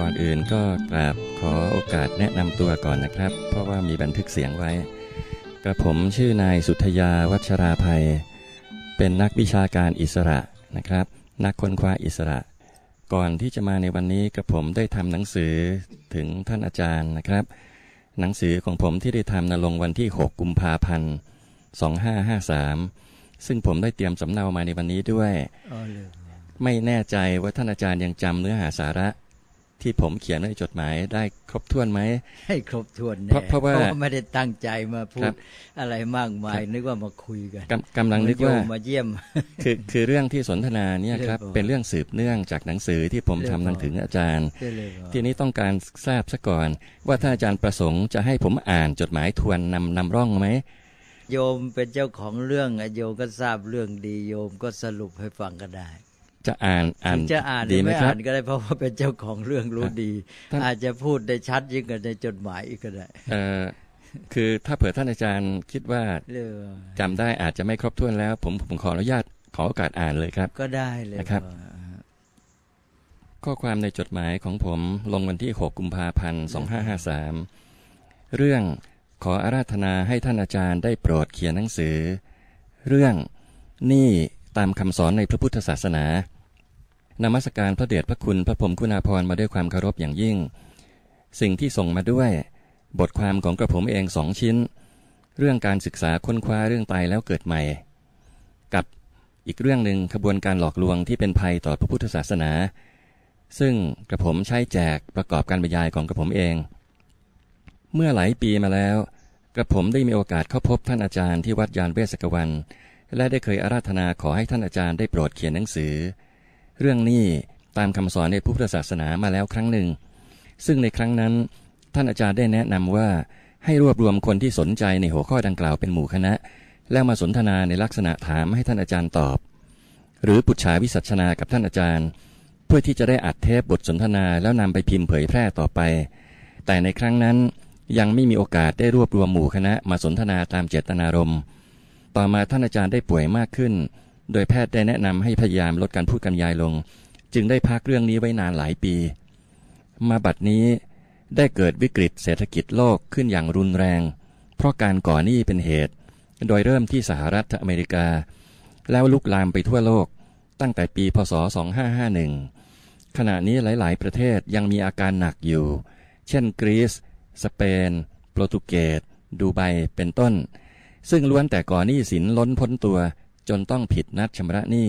ก่อนอื่นก็กราบขอโอกาสแนะนำตัวก่อนนะครับ เพราะว่ามีบันทึกเสียงไว้ กระผมชื่อนายสุทยาวัชราภัย เป็นนักวิชาการอิสระนะครับ นักค้นคว้าอิสระ ก่อนที่จะมาในวันนี้กระผมได้ทำหนังสือถึงท่านอาจารย์นะครับ หนังสือของผมที่ได้ทำนลงวันที่ 6 กุมภาพันธ์ 2553 ซึ่งผมได้เตรียมสำเนามาในวันนี้ด้วยอ๋อเลยไม่แน่ใจว่าท่านอาจารย์ยังจำเนื้อหาสาระ ที่ผมเขียนในจดหมายได้ครบถ้วนไหม ให้ครบถ้วนเพแน่ราะเพราะว่าไม่ได้ตั้งใจมาพูครัดบอะไรมากมายนึกว่ามาคุยกันกำกำลังนึกว่าเหมือโยมมาเยี่ยม คือคือเรื่องที่สนทนาเนี่ยครับเรื่องเป็นเรื่องสืบเนื่องจากหนังสือที่ผมเรื่องทำหนังถึงอาจารย์ได้เลยว่าทีนี้ต้องการทราบซะก่อน ว่าท่านอาจารย์ประสงค์จะให้ผมอ่านจดหมายทวนนำนำร่องไหมโยมเป็นเจ้าของเรื่องอะโยมก็ทราบเรื่องดีโยมก็สรุปให้ฟังก็ได้ จะอ่านอ่านถึงจะอ่านหดีรือไหมไม่ครัอ่าบนก็ได้เพราะว่าเป็นเจ้าของเรื่องรู้ดีท่านอาจจะพูดได้ชัดยิ่งกว่าในจดหมายอีกก็ได้เอ่อคือถ้าเผื่อท่านอาจารย์คิดว่าเรื่องว่าจำได้อาจจะไม่ครบถ้วนแล้ว ผมผมขออนุญาตขอโอกาสอ่านเลยครับ ก็ได้เลยนะครับว่าข้อความในจดหมายของผมลงวันที่ 6 กุมภาพันธ์2553 เรื่องขออาราธนาให้ท่านอาจารย์ได้โปรดเขียนหนังสือ เรื่องนี่ ตามคำสอนในพระพุทธศาสนานมัสการพระเดชพระคุณพระพรหมคุณาภรณ์มาด้วยความเคารพอย่างยิ่ง สิ่งที่ส่งมาด้วย บทความของกระผมเองสองชิ้น เรื่องการศึกษาค้นคว้าเรื่องตายแล้วเกิดใหม่ กับอีกเรื่องหนึ่งขบวนการหลอกลวงที่เป็นภัยต่อพระพุทธศาสนา ซึ่งกระผมใช้แจกประกอบการบรรยายของกระผมเอง เมื่อหลายปีมาแล้ว กระผมได้มีโอกาสเข้าพบท่านอาจารย์ที่วัดยานเวสกวัน และได้เคยอาราธนาขอให้ท่านอาจารย์ได้โปรดเขียนหนังสือ เรื่องนี้ตามคำสอนในพุทธศาสนามาแล้วครั้งหนึ่ง ซึ่งในครั้งนั้น ท่านอาจารย์ได้แนะนำว่าให้รวบรวมคนที่สนใจในหัวข้อดังกล่าวเป็นหมู่คณะ แล้วมาสนทนาในลักษณะถามให้ท่านอาจารย์ตอบ หรือปุจฉาวิสัชนากับท่านอาจารย์ เพื่อที่จะได้อัดเทปบทสนทนาแล้วนำไปพิมพ์เผยแพร่ต่อไป แต่ในครั้งนั้นยังไม่มีโอกาสได้รวบรวมหมู่คณะมาสนทนาตามเจตนารมณ์ ต่อมาท่านอาจารย์ได้ป่วยมากขึ้น โดยแพทย์ได้แนะนำให้พยายามลดการพูดกันยายลง จึงได้พักเรื่องนี้ไว้นานหลายปี มาบัดนี้ได้เกิดวิกฤตเศรษฐกิจโลกขึ้นอย่างรุนแรง เพราะการก่อหนี้เป็นเหตุ โดยเริ่มที่สหรัฐอเมริกา แล้วลุกลามไปทั่วโลกตั้งแต่ปีพศ 2551 ขณะนี้หลาย ๆ ประเทศยังมีอาการหนักอยู่ เช่นกรีซ สเปน โปรตุเกส ดูไบ เป็นต้น ซึ่งล้วนแต่ก่อหนี้สินล้นพ้นตัว จนต้องผิดนัดชำระหนี้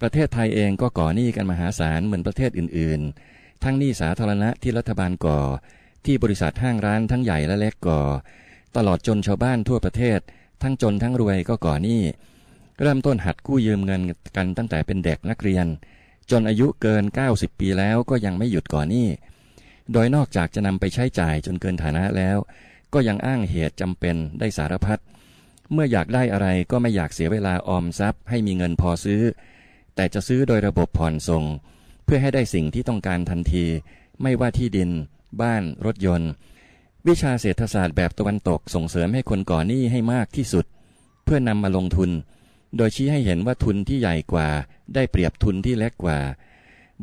ประเทศไทยเองก็ก่อหนี้กันมหาศาลเหมือนประเทศอื่นๆ ทั้งหนี้สาธารณะที่รัฐบาลก่อ ที่บริษัทห้างร้านทั้งใหญ่และเล็กก่อ ตลอดจนชาวบ้านทั่วประเทศ ทั้งจนทั้งรวยก็ก่อหนี้ เริ่มต้นหัดกู้ยืมเงินกันตั้งแต่เป็นเด็กนักเรียน จนอายุเกิน 90 ปีแล้วก็ยังไม่หยุดก่อหนี้ โดยนอกจากจะนำไปใช้จ่ายจนเกินฐานะแล้ว ก็ยังอ้างเหตุจำเป็นได้สารพัดเเมื่ออยากได้อะไรก็ไม่อยากเสียเวลาออมทรัพย์ ให้มีเงินพอซื้อ แต่จะซื้อโดยระบบผ่อนส่ง เพื่อให้ได้สิ่งที่ต้องการทันที ไม่ว่าที่ดิน บ้าน รถยนต์ วิชาเศรษฐศาสตร์แบบตะวันตกส่งเสริมให้คนก่อหนี้ให้มากที่สุด เพื่อนำมาลงทุน โดยชี้ให้เห็นว่าทุนที่ใหญ่กว่า ได้เปรียบทุนที่เล็กกว่า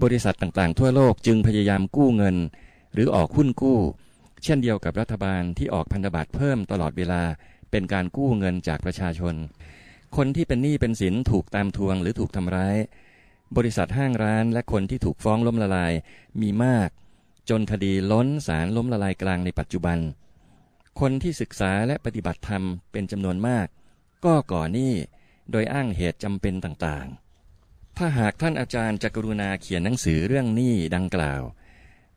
บริษัทต่างๆ ทั่วโลกจึงพยายามกู้เงิน หรือออกหุ้นกู้ เช่นเดียวกับรัฐบาลที่ออกพันธบัตรเพิ่มตลอดเวลา เป็นการกู้เงินจากประชาชน คนที่เป็นหนี้เป็นสินถูกตามทวงหรือถูกทำร้าย บริษัทห้างร้านและคนที่ถูกฟ้องล้มละลายมีมาก จนคดีล้นศาลล้มละลายกลางในปัจจุบัน คนที่ศึกษาและปฏิบัติธรรมเป็นจำนวนมาก ก็ก่อหนี้โดยอ้างเหตุจำเป็นต่างๆ ถ้าหากท่านอาจารย์จะกรุณาเขียนหนังสือเรื่องหนี้ดังกล่าว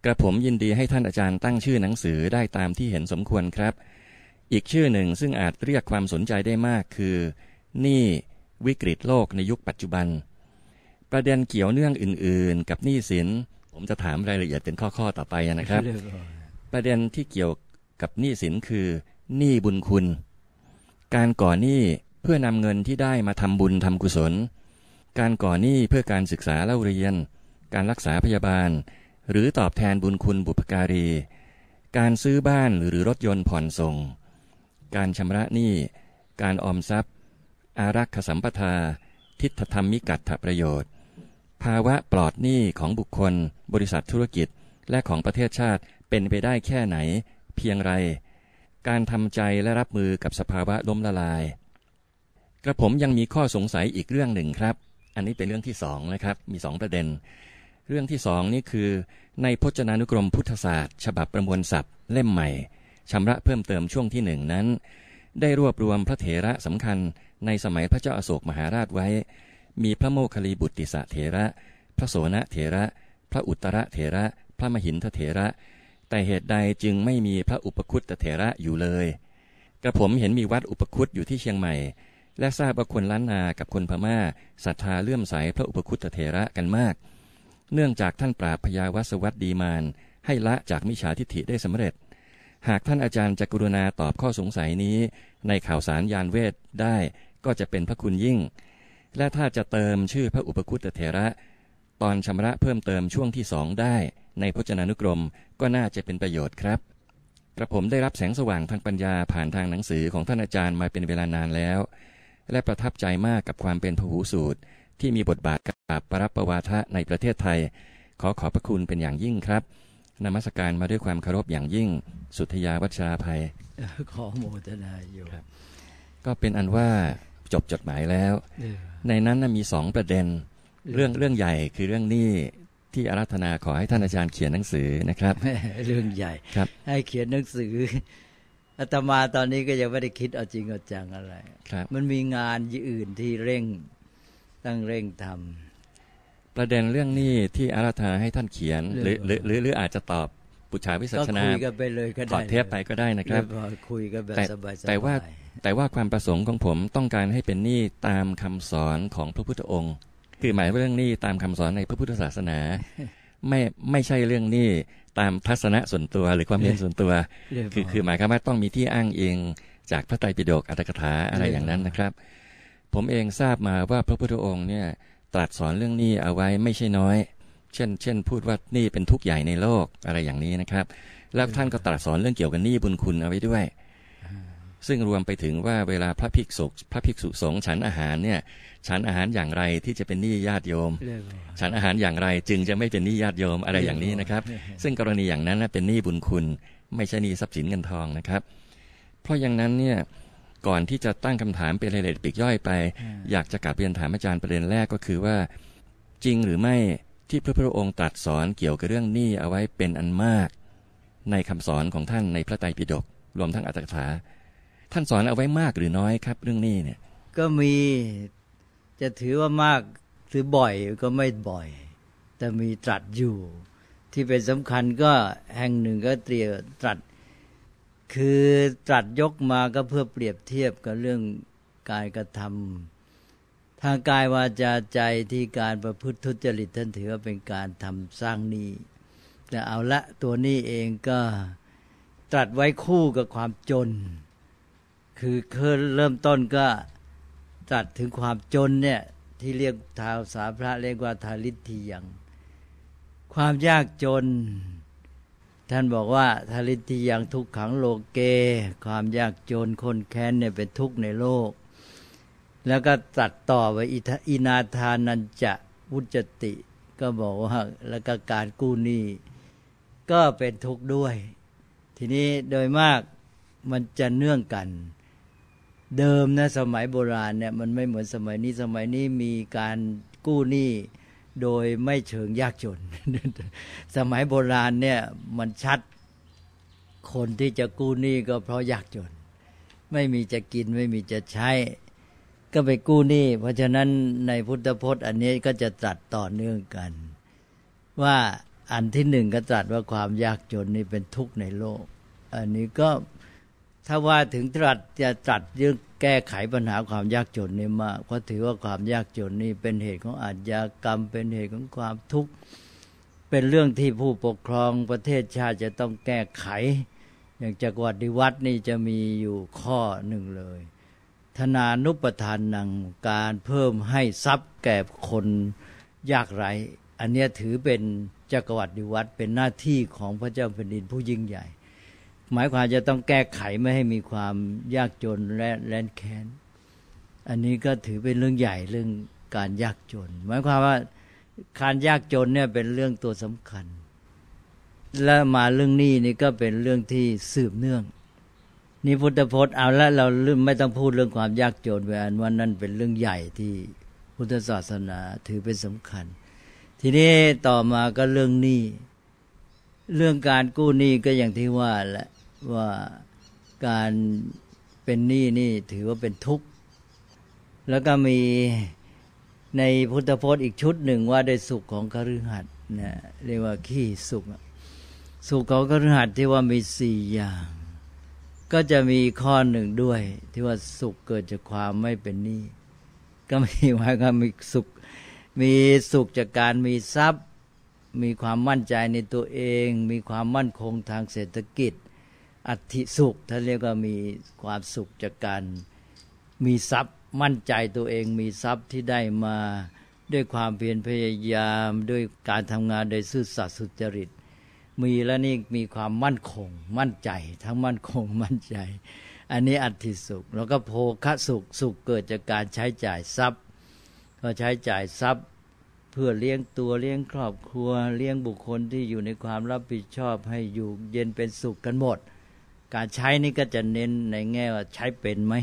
กระผมยินดีให้ท่านอาจารย์ตั้งชื่อหนังสือได้ตามที่เห็นสมควรครับ อีกชื่อหนึ่งซึ่งอาจเรียกความสนใจได้มากคือหนี้วิกฤตโลกในยุคปัจจุบัน ประเด็นเกี่ยวเนื่องอื่น ๆ กับหนี้สิน ผมจะถามรายละเอียดเป็นข้อ ๆ ต่อไปนะครับ ประเด็นที่เกี่ยวกับหนี้สินคือหนี้บุญคุณ การก่อหนี้เพื่อนำเงินที่ได้มาทำบุญทำกุศล การก่อหนี้เพื่อการศึกษาเล่าเรียน การรักษาพยาบาล หรือตอบแทนบุญคุณบุพการี การซื้อบ้านหรือรถยนต์ผ่อนส่ง การชำระหนี้ การออมทรัพย์ อารักขสัมปทา ทิฏฐธรรมมิกัตถประโยชน์ ภาวะปลอดหนี้ของบุคคล บริษัทธุรกิจ และของประเทศชาติเป็นไปได้แค่ไหน เพียงไร การทำใจและรับมือกับสภาวะล้มละลาย กระผมยังมีข้อสงสัยอีกเรื่องหนึ่งครับ อันนี้เป็นเรื่องที่สองนะครับ มีสองประเด็น เรื่องที่สองนี่คือ ในพจนานุกรมพุทธศาสตร์ ฉบับประมวลศัพท์ เล่มใหม่ ชำระเพิ่มเติมช่วงที่หนึ่งนั้น ได้รวบรวมพระเถระสำคัญในสมัยพระเจ้าอาโศกมหาราชไว้ มีพระโมคคัลลีบุติสะเถระ พระโสนเถระ พระอุตระเถระ พระมหินทเถระ แต่เหตุใดจึงไม่มีพระอุปคุตเถระอยู่เลย กระผมเห็นมีวัดอุปคุตอยู่ที่เชียงใหม่ และทราบว่าคนล้านนากับคนพม่าศรัทธาเลื่อมใสพระอุปคุตเถระกันมาก เนื่องจากท่านปราบพยาวัสวัตดีมานให้ละจากมิจฉาทิฏฐิได้สำเร็จ หากท่านอาจารย์จะกรุณาตอบข้อสงสัยนี้ ในข่าวสารยานเวทได้ก็จะเป็นพระคุณยิ่ง และถ้าจะเติมชื่อพระอุปคุตเถระ ตอนชำระเพิ่มเติมช่วงที่สองได้ ในพจนานุกรมก็น่าจะเป็นประโยชน์ครับ กระผมได้รับแสงสว่างทางปัญญาผ่านทางหนังสือของท่านอาจารย์มาเป็นเวลานานแล้ว และประทับใจมากกับความเป็นพหูสูตร ที่มีบทบาทกับปรับประวาทะในประเทศไทย ขอขอบพระคุณเป็นอย่างยิ่งครับ นมัสการมาด้วยความเคารพอย่างยิ่ง สุทยาวัชราภัย ขอโมทนาโยมครับ ก็เป็นอันว่าจบจดหมายแล้วเออในนั้นน่ะมีสองประเด็น เรื่องเรื่องใหญ่คือเรื่องหนี้ที่อารัธนาขอให้ท่านอาจารย์เขียนหนังสือนะครับแหม่เรื่องใหญ่ครับ ให้เขียนหนังสืออาตมาตอนนี้ก็ยังไม่ได้คิดเอาจริงเอาจังอะไรครับมันมีงานอื่นที่เร่งตั้งเร่งท ประเด็นเรื่องหนี้ที่อารัธนาให้ท่านเขียนหรือเรื่องหรือหรือหรืออาจจะตอบปุจฉาวิำสัก็ชนาคุยกันไปเลยก็ถได้อดเทปไปก็ได้นะครับเออคุยกันแบบแต่สบายๆแต่ว่าแต่ว่าความประสงค์ของผมต้องการให้เป็นหนี้ตามคำสอนของพระพุทธองค์ คือหมายว่าเรื่องหนี้ตามคำสอนในพระพุทธศาสนา ไม่ไม่ใช่เรื่องหนี้ตามทัศนะส่วนตัวหรือความเห็นส่วนตัวเรื่องคือคือหมายความว่าต้องมีที่อ้างอิงจากพระไตรปิฎกอัตถกถาอะไรอย่างนั้นนะครับ ผมเองทราบมาว่าพระพุทธองค์เนี่ย ตรัสสอนเรื่องหนี้เอาไว้ไม่ใช่น้อย เช่น เช่น พูดว่าหนี้เป็นทุกข์ใหญ่ในโลกอะไรอย่างนี้นะครับ แล้วท่านก็ตรัสสอนเรื่องเกี่ยวกับหนี้บุญคุณเอาไว้ด้วย ซึ่งรวมไปถึงว่าเวลาพระภิกษุพระภิกษุสงฆ์ฉันอาหารเนี่ย ฉันอาหารอย่างไรที่จะเป็นหนี้ญาติโยมเรื่องฉันอาหารอย่างไรจึงจะไม่เป็นหนี้ญาติโยมอะไรอย่างนี้นะครับ ซึ่งกรณีอย่างนั้นนะเป็นหนี้บุญคุณ ไม่ใช่หนี้ทรัพย์สินเงินทองนะครับ เพราะอย่างนั้นเนี่ย ก่อนที่จะตั้งคำถามเป็นรายละเอียดปลีกย่อยไป อยากจะกลับเรียนถามอาจารย์ประเด็นแรกก็คือว่า จริงหรือไม่ที่พระพุทธองค์ตรัสสอนเกี่ยวกับเรื่องหนี้เอาไว้เป็นอันมาก ในคำสอนของท่านในพระไตรปิฎกรวมทั้งอัตถกถา ท่านสอนเอาไว้มากหรือน้อยครับ เรื่องหนี้เนี่ย ก็มีจะถือว่ามากถือบ่อยก็ไม่บ่อย แต่มีตรัสอยู่ ที่เป็นสำคัญก็แห่งหนึ่งก็เตรียมตรัส คือตรัสยกมาก็เพื่อเปรียบเทียบกับเรื่องการกระทำทางกายวาจาใจที่การประพฤติทุจริตท่านถือว่าเป็นการทำสร้างหนี้แต่เอาละตัวนี้เองก็ตรัสไว้คู่กับความจน คือเคยเริ่มต้นก็ตรัสถึงความจนเนี่ยที่เรียกทาวสาพระเรียกว่าทาริทียัง ความยากจน ท่านบอกว่าทาริทียังทุกขังโลเก ความยากจนคนแค้นเนี่ยเป็นทุกข์ในโลก แล้วก็ตัดต่อไว้อิทอินาทานันจะวุจติ ก็บอกว่าแล้วก็การกู้หนี้ก็เป็นทุกข์ด้วย ทีนี้โดยมากมันจะเนื่องกัน เดิมนะสมัยโบราณเนี่ยมันไม่เหมือนสมัยนี้สมัยนี้มีการกู้หนี้ โดยไม่เชิงยากจน สมัยโบราณเนี่ยมันชัดคนที่จะกู้หนี้ก็เพราะยากจน ไม่มีจะกินไม่มีจะใช้ ก็ไปกู้หนี้เพราะฉะนั้นในพุทธพจน์อันนี้ก็จะตรัสต่อเนื่องกัน ว่าอันที่หนึ่งก็ตรัสว่าความยากจนนี่เป็นทุกข์ในโลก อันนี้ก็ถ้าว่าถึงตรัสจะตรัสเรื่อง แก้ไขปัญหาความยากจนนี่มากเพราะถือว่าความยากจนนี่เป็นเหตุของอาชญากรรม เป็นเหตุของความทุกข์เป็นเรื่องที่ผู้ปกครองประเทศชาติจะต้องแก้ไข อย่างจักรวรรดิวัดนี่จะมีอยู่ข้อหนึ่งเลย ธนานุปทานนังการเพิ่มให้ทรัพย์แก่คนยากไร้อันนี้ถือเป็นจักรวรรดิวัดเป็นหน้าที่ของพระเจ้าแผ่นดินผู้ยิ่งใหญ่ หมายความจะต้องแก้ไขไม่ให้มีความยากจนและแร้นแค้น อันนี้ก็ถือเป็นเรื่องใหญ่เรื่องการยากจน หมายความว่าการยากจนเนี่ยเป็นเรื่องตัวสำคัญ แล้วมาเรื่องนี้นี่ก็เป็นเรื่องที่สืบเนื่องนี่พุทธพจน์เอาละเราไม่ต้องพูดเรื่องความยากจนไปอันว่านั่นเป็นเรื่องใหญ่ที่พุทธศาสนาถือเป็นสำคัญ ทีนี้ต่อมาก็เรื่องหนี้เรื่องการกู้หนี้ก็อย่างที่ว่าแหละ ว่าการเป็นหนี้นี่ถือว่าเป็นทุกข์ แล้วก็มีในพุทธพจน์อีกชุดหนึ่งว่าได้สุขของคฤหัสถ์นะเรียกว่าขี้สุข สุขของคฤหัสถ์ที่ว่ามีสี่อย่าง ก็จะมีข้อหนึ่งด้วย ที่ว่าสุขเกิดจากความไม่เป็นหนี้ก็มีว่าก็มีสุข มีสุขจากการมีทรัพย์ มีความมั่นใจในตัวเอง มีความมั่นคงทางเศรษฐกิจ อัติสุขท่านเรียกว่ามีความสุขจากการมีทรัพย์มั่นใจตัวเองมีทรัพย์ที่ได้มาด้วยความเพียรพยายามด้วยการทำงานโดยซื่อสัตย์สุจริต มีแล้วนี่มีความมั่นคง มั่นใจ ทั้งมั่นคงมั่นใจ อันนี้อัติสุข แล้วก็โภคสุขสุขเกิดจากการใช้จ่ายทรัพย์ ก็ใช้จ่ายทรัพย์เพื่อเลี้ยงตัวเลี้ยงครอบครัว เลี้ยงบุคคลที่อยู่ในความรับผิดชอบให้อยู่เย็นเป็นสุขกันหมด การใช้นี่ก็จะเน้นในแง่ว่าใช้เป็นไหม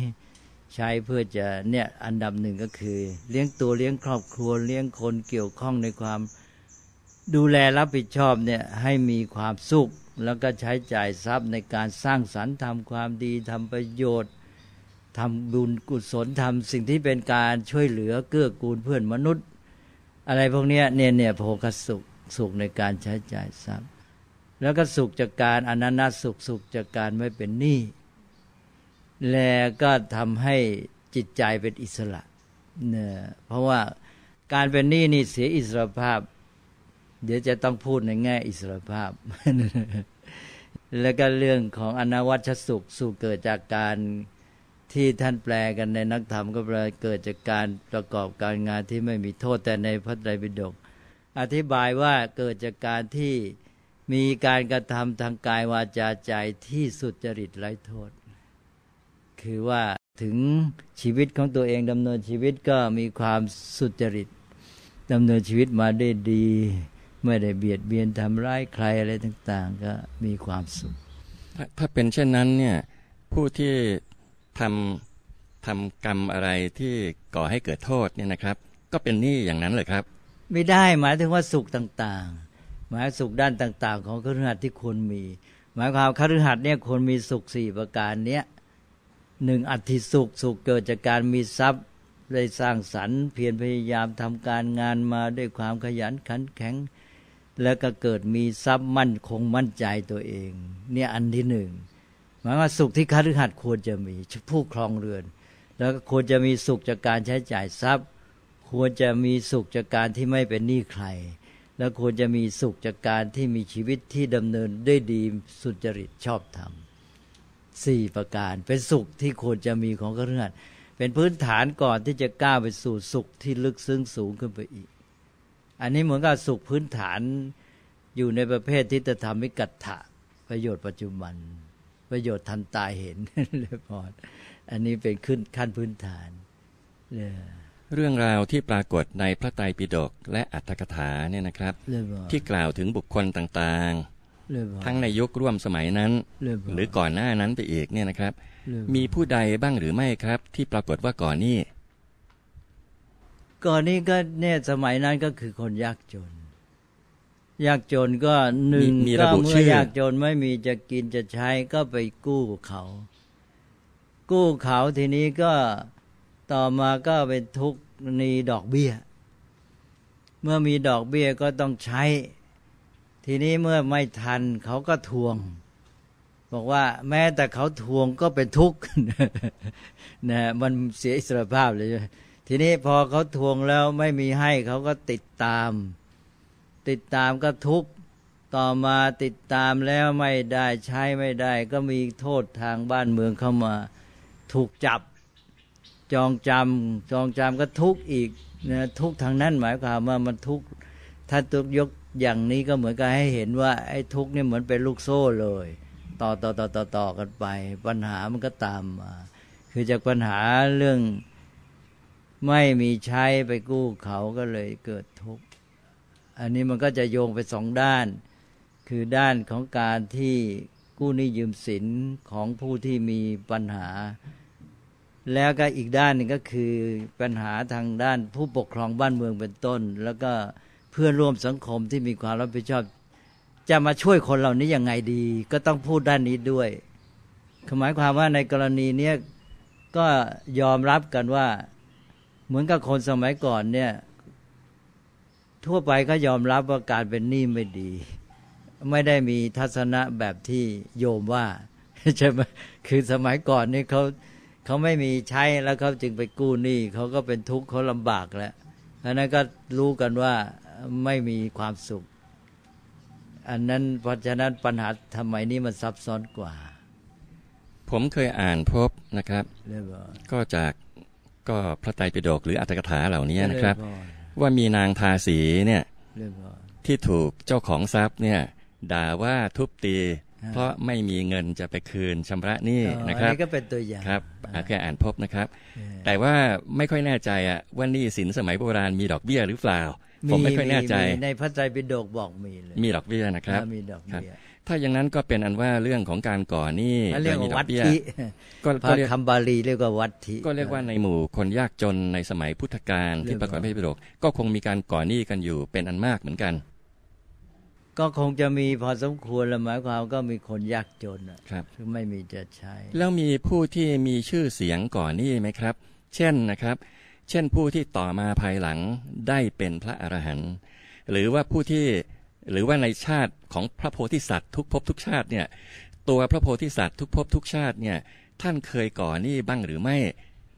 ใช้เพื่อจะเนี่ยอันดับหนึ่งก็คือ เลี้ยงตัวเลี้ยงครอบครัวเลี้ยงคนเกี่ยวข้องในความดูแลรับผิดชอบเนี่ยให้มีความสุข แล้วก็ใช้จ่ายทรัพย์ในการสร้างสรรค์ทำความดีทำประโยชน์ทำบุญกุศลทำสิ่งที่เป็นการช่วยเหลือเกื้อกูลเพื่อนมนุษย์ อะไรพวกนี้เนี่ยเนี่ยโภคสุขสุขในการใช้จ่ายทรัพย์ แล้วก็สุขจากการอนันตสุขสุขจากการไม่เป็นหนี้แล้วก็ทำให้จิตใจเป็นอิสระเนี่ยเพราะว่าการเป็นหนี้นี่เสียอิสรภาพ เดี๋ยวจะต้องพูดในแง่อิสรภาพ แล้วก็เรื่องของอนาวัชสุขสุขเกิดจากการที่ท่านแปลกันในนักธรรมก็แปลเกิดจากการประกอบการงานที่ไม่มีโทษแต่ในพระไตรปิฎกอธิบายว่าเกิดจากการที่ มีการกระทำทางกายวาจาใจที่สุดจริตไร้โทษ คือว่าถึงชีวิตของตัวเองดำเนินชีวิตก็มีความสุจริตดำเนินชีวิตมาได้ดี ไม่ได้เบียดเบียนทำร้ายใครอะไรต่าง ๆ ก็มีความสุข ถ้าเป็นเช่นนั้นเนี่ยผู้ที่ทำทำกรรมอะไรที่ก่อให้เกิดโทษเนี่ยนะครับ ก็เป็นหนี้อย่างนั้นเลยครับ ไม่ได้หมายถึงว่าสุขต่างๆ หมายสุขด้านต่าง ๆ ของคฤหัสถ์ที่ควรมี หมายความคฤหัสถ์เนี่ยควรมีสุขสี่ประการเนี้ยหนึ่งอัติสุขสุขเกิดจากการมีทรัพย์ได้สร้างสรรค์เพียรพยายามทำการงานมาด้วยความขยันขันแข็ง แล้วก็เกิดมีทรัพย์มั่นคงมั่นใจตัวเอง เนี่ยอันที่หนึ่งหมายว่าสุขที่คฤหัสถ์ควรจะมีผู้ครองเรือน แล้วก็ควรจะมีสุขจากการใช้จ่ายทรัพย์ ควรจะมีสุขจากการที่ไม่เป็นหนี้ใคร แล้วควรจะมีสุขจากการที่มีชีวิตที่ดำเนินได้ดีสุจริตชอบธรรมสี่ประการเป็นสุขที่ควรจะมีของกระเรื่อนเป็นพื้นฐานก่อนที่จะก้าวไปสู่สุขที่ลึกซึ้งสูงขึ้นไปอีก อันนี้เหมือนกับสุขพื้นฐานอยู่ในประเภททิฏฐธรรมิกัตถะประโยชน์ปัจจุบัน ประโยชน์ทันตาเห็นเลยพออันนี้เป็นขึ้นขั้นพื้นฐานเนี่ย เรื่องราวที่ปรากฏในพระไตรปิฎกและอัตถกถาเนี่ยนะครับ ที่กล่าวถึงบุคคลต่างๆ ทั้งในยุคร่วมสมัยนั้น หรือก่อนหน้านั้นไปอีกเนี่ยนะครับ มีผู้ใดบ้างหรือไม่ครับ ที่ปรากฏว่าก่อนนี้ ก่อนนี้ก็เนี่ยสมัยนั้นก็คือคนยากจน ยากจนก็หนึ่งก็เมื่อยากจนไม่มีจะกินจะใช้ก็ไปกู้เขา กู้เขาทีนี้ก็ ต่อมาก็เป็นทุกข์นีดอกเบี้ย เมื่อมีดอกเบี้ยก็ต้องใช้ ทีนี้เมื่อไม่ทันเขาก็ทวง บอกว่าแม้แต่เขาทวงก็เป็นทุกข์นะมันเสียอิสรภาพเลย ทีนี้พอเขาทวงแล้วไม่มีให้เขาก็ติดตาม ติดตามก็ทุกข์ต่อมาติดตามแล้วไม่ได้ใช้ไม่ได้ ก็มีโทษทางบ้านเมืองเข้ามา ถูกจับ จองจำจองจำก็ทุกข์อีกนะทุกข์ทางนั้นหมายความว่ามันทุกข์ถ้าตุกยกอย่างนี้ก็เหมือนกับให้เห็นว่าไอ้ทุกข์นี่เหมือนเป็นลูกโซ่เลย ต่อต่อต่อต่อต่อกันไป ปัญหามันก็ตามมาคือจากปัญหาเรื่องไม่มีใช้ไปกู้เขาก็เลยเกิดทุกข์อันนี้มันก็จะโยงไปสองด้าน คือด้านของการที่กู้หนี้ยืมสินของผู้ที่มีปัญหา แล้วก็อีกด้านหนึ่งก็คือปัญหาทางด้านผู้ปกครองบ้านเมืองเป็นต้น แล้วก็เพื่อนร่วมสังคมที่มีความรับผิดชอบ จะมาช่วยคนเหล่านี้ยังไงดี ก็ต้องพูดด้านนี้ด้วยหมายความว่าในกรณีเนี้ยก็ยอมรับกันว่า เหมือนกับคนสมัยก่อนเนี่ย ทั่วไปก็ยอมรับว่าการเป็นหนี้ไม่ดี ไม่ได้มีทัศนะแบบที่โยมว่าใช่ไหมคือสมัยก่อนนี่เขา เขาไม่มีใช้แล้วเขาจึงไปกู้หนี้เขาก็เป็นทุกข์เขาลำบากแล้วอันนั้นก็รู้กันว่าไม่มีความสุข อันนั้นเพราะฉะนั้นปัญหาทำไมนี้มันซับซ้อนกว่า ผมเคยอ่านพบนะครับเรียบร้อยก็จากก็พระไตรปิฎกหรืออัตถกถาเหล่านี้นะครับเยอยว่ามีนางทาสีเนี่ยเรียบร้อยที่ถูกเจ้าของทรัพย์เนี่ยด่าว่าทุบตีฮะ เพราะไม่มีเงินจะไปคืนชำระหนี้อ๋อนะครับอันนี้ก็เป็นตัวอย่างครับอ่าเคยอ่านพบนะครับเออแต่ว่าไม่ค่อยแน่ใจอะว่าหนี้สินสมัยโบราณมีดอกเบี้ยหรือเปล่า ผมไม่ค่อยแน่ใจมีในพระไตรปิฎกบอกมีเลยมีดอกเบี้ยนะครับอ่ามีดอกครับเบี้ยถ้าอย่างนั้นก็เป็นอันว่าเรื่องของการก่อหนี้แล้วโดเรียยกมีว่าดอวักตเบี้ยถิก็พก็ระเรียกคำบาลีเรียกว่าวัตถิก็เรียกว่าในหมู่คนยากจนในสมัยพุทธกาลที่ปรากฏในพระไตรปิฎกก็คงมีการก่อหนี้กันอยู่เป็นอันมากเหมือนกัน ก็คงจะมีพอสมควรแล้วหมายความก็มีคนยากจนอะครับซึ่งไม่มีจะใช้ แล้วมีผู้ที่มีชื่อเสียงก่อนหนี้ไหมครับ เช่นนะครับ เช่นผู้ที่ต่อมาภายหลังได้เป็นพระอรหันต์หรือว่าผู้ที่หรือว่าในชาติของพระโพธิสัตว์ทุกภพทุกชาติเนี่ย ตัวพระโพธิสัตว์ทุกภพทุกชาติเนี่ย ท่านเคยก่อหนี้บ้างหรือไม่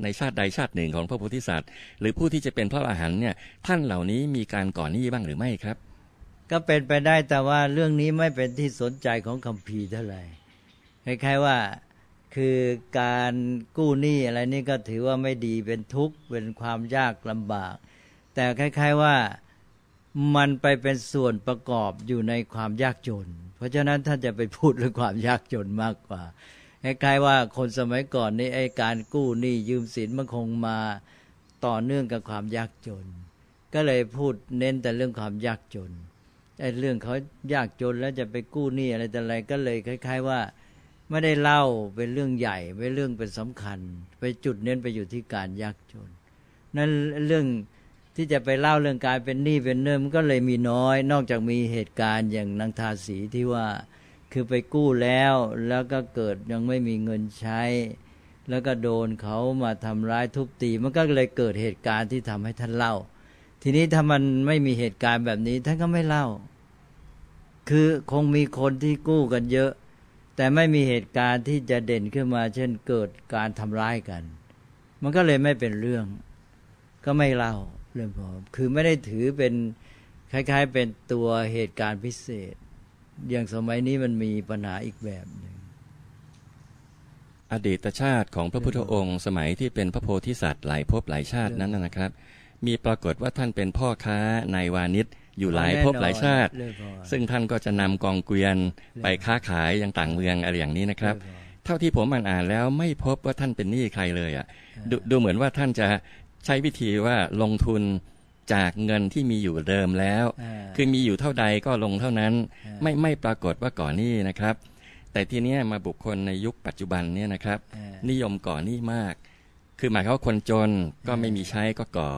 ในชาติใดชาติหนึ่งของพระโพธิสัตว์ หรือผู้ที่จะเป็นพระอรหันต์เนี่ยท่านเหล่านี้มีการก่อหนี้บ้างหรือไม่ครับ ก็เป็นไปได้แต่ว่าเรื่องนี้ไม่เป็นที่สนใจของคัมภีร์เท่าไหร่คล้ายๆว่าคือการกู้หนี้อะไรนี่ก็ถือว่าไม่ดีเป็นทุกข์เป็นความยากลำบาก แต่คล้าย ๆว่ามันไปเป็นส่วนประกอบอยู่ในความยากจน เพราะฉะนั้นท่านจะไปพูดเรื่องความยากจนมากกว่าคล้ายๆว่าคนสมัยก่อนนี่ไอ้การกู้หนี้ยืมสินมันคงมาต่อเนื่องกับความยากจน ก็เลยพูดเน้นแต่เรื่องความยากจน ไอ้เรื่องเขายากจนแล้วจะไปกู้หนี้อะไรแต่อะไรก็เลยคล้าย ๆ ว่า ไม่ได้เล่าเป็นเรื่องใหญ่เป็นเรื่องเป็นสำคัญ ไปจุดเน้นไปอยู่ที่การยากจน นั่นเรื่องที่จะไปเล่าเรื่องการเป็นหนี้เป็นเนิ่มก็เลยมีน้อย นอกจากมีเหตุการณ์อย่างนางทาสีที่ว่าคือไปกู้แล้วแล้วก็เกิดยังไม่มีเงินใช้ แล้วก็โดนเขามาทำร้ายทุบตี มันก็เลยเกิดเหตุการณ์ที่ทำให้ท่านเล่า ทีนี้ถ้ามันไม่มีเหตุการณ์แบบนี้ท่านก็ไม่เล่า คือคงมีคนที่กู้กันเยอะ แต่ไม่มีเหตุการณ์ที่จะเด่นขึ้นมา เช่นเกิดการทำร้ายกัน มันก็เลยไม่เป็นเรื่อง ก็ไม่เล่าเรื่องผมคือไม่ได้ถือเป็นคล้ายๆ เป็นตัวเหตุการณ์พิเศษ อย่างสมัยนี้มันมีปัญหาอีกแบบหนึ่งอดีตชาติของพระพุทธองค์ สมัยที่เป็นพระโพธิสัตว์หลายภพหลายชาตินั้นนะนะครับ มีปรากฏว่าท่านเป็นพ่อค้านายวานิชอยู่หลายภพหลายชาติเรื่องพอซึ่งท่านก็จะนำกองเกวียนไปค้าขายยังต่างเมืองอะไรอย่างนี้นะครับเรื่องพอเท่าที่ผมอ่านอ่านแล้วไม่พบว่าท่านเป็นหนี้ใครเลยอะดดูเหมือนว่าท่านจะใช้วิธีว่าลงทุนจากเงินที่มีอยู่เดิมแล้วอ่าคือมีอยู่เท่าใดก็ลงเท่านั้นอ่าไม่ไม่ปรากฏว่าก่อนหนี้นะครับ แต่ทีเนี้ยมาบุคคลในยุคปัจจุบันเนี่ยนะครับอ่านิยมก่อหนี้มาก คือหมายความว่าคนจนก็ไม่มีใช้ก็ก่อ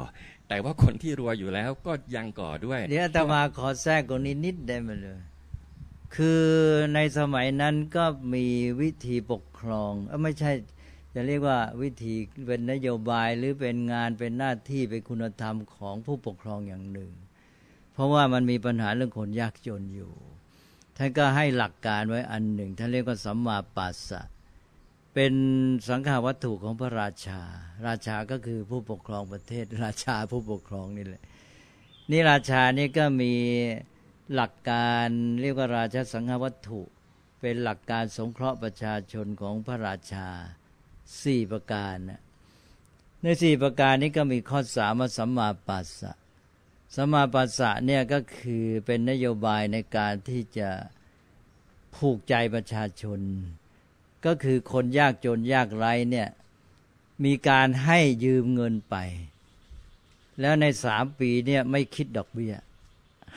แต่ว่าคนที่รวยอยู่แล้วก็ยังก่อด้วย เดี๋ยวอาตมาขอแทรกตรงนี้นิดได้ไหมเลย คือในสมัยนั้นก็มีวิธีปกครองอไม่ใช่ จะเรียกว่าวิธีเป็นนโยบายหรือเป็นงานเป็นหน้าที่เป็นคุณธรรมของผู้ปกครองอย่างหนึ่ง เพราะว่ามันมีปัญหาเรื่องคนยากจนอยู่ ท่านก็ให้หลักการไว้อันหนึ่งท่านเรียกว่าสัมมาปัสสะ เป็นสังฆาวัตถุของพระราชา ราชาก็คือผู้ปกครองประเทศ ราชาผู้ปกครองนี่แหละนี่ราชานี่ก็มีหลักการเรียกว่าราชสังฆวัตถุ เป็นหลักการสงเคราะห์ประชาชนของพระราชาสี่ประการนะในสี่ประการนี้ก็มีข้อสามสัมมาปัสสะสัมมาปัสสะเนี่ยก็คือเป็นนโยบายในการที่จะผูกใจประชาชน ก็คือคนยากจนยากไร้เนี่ยมีการให้ยืมเงินไป แล้วในสามปีเนี่ยไม่คิดดอกเบี้ย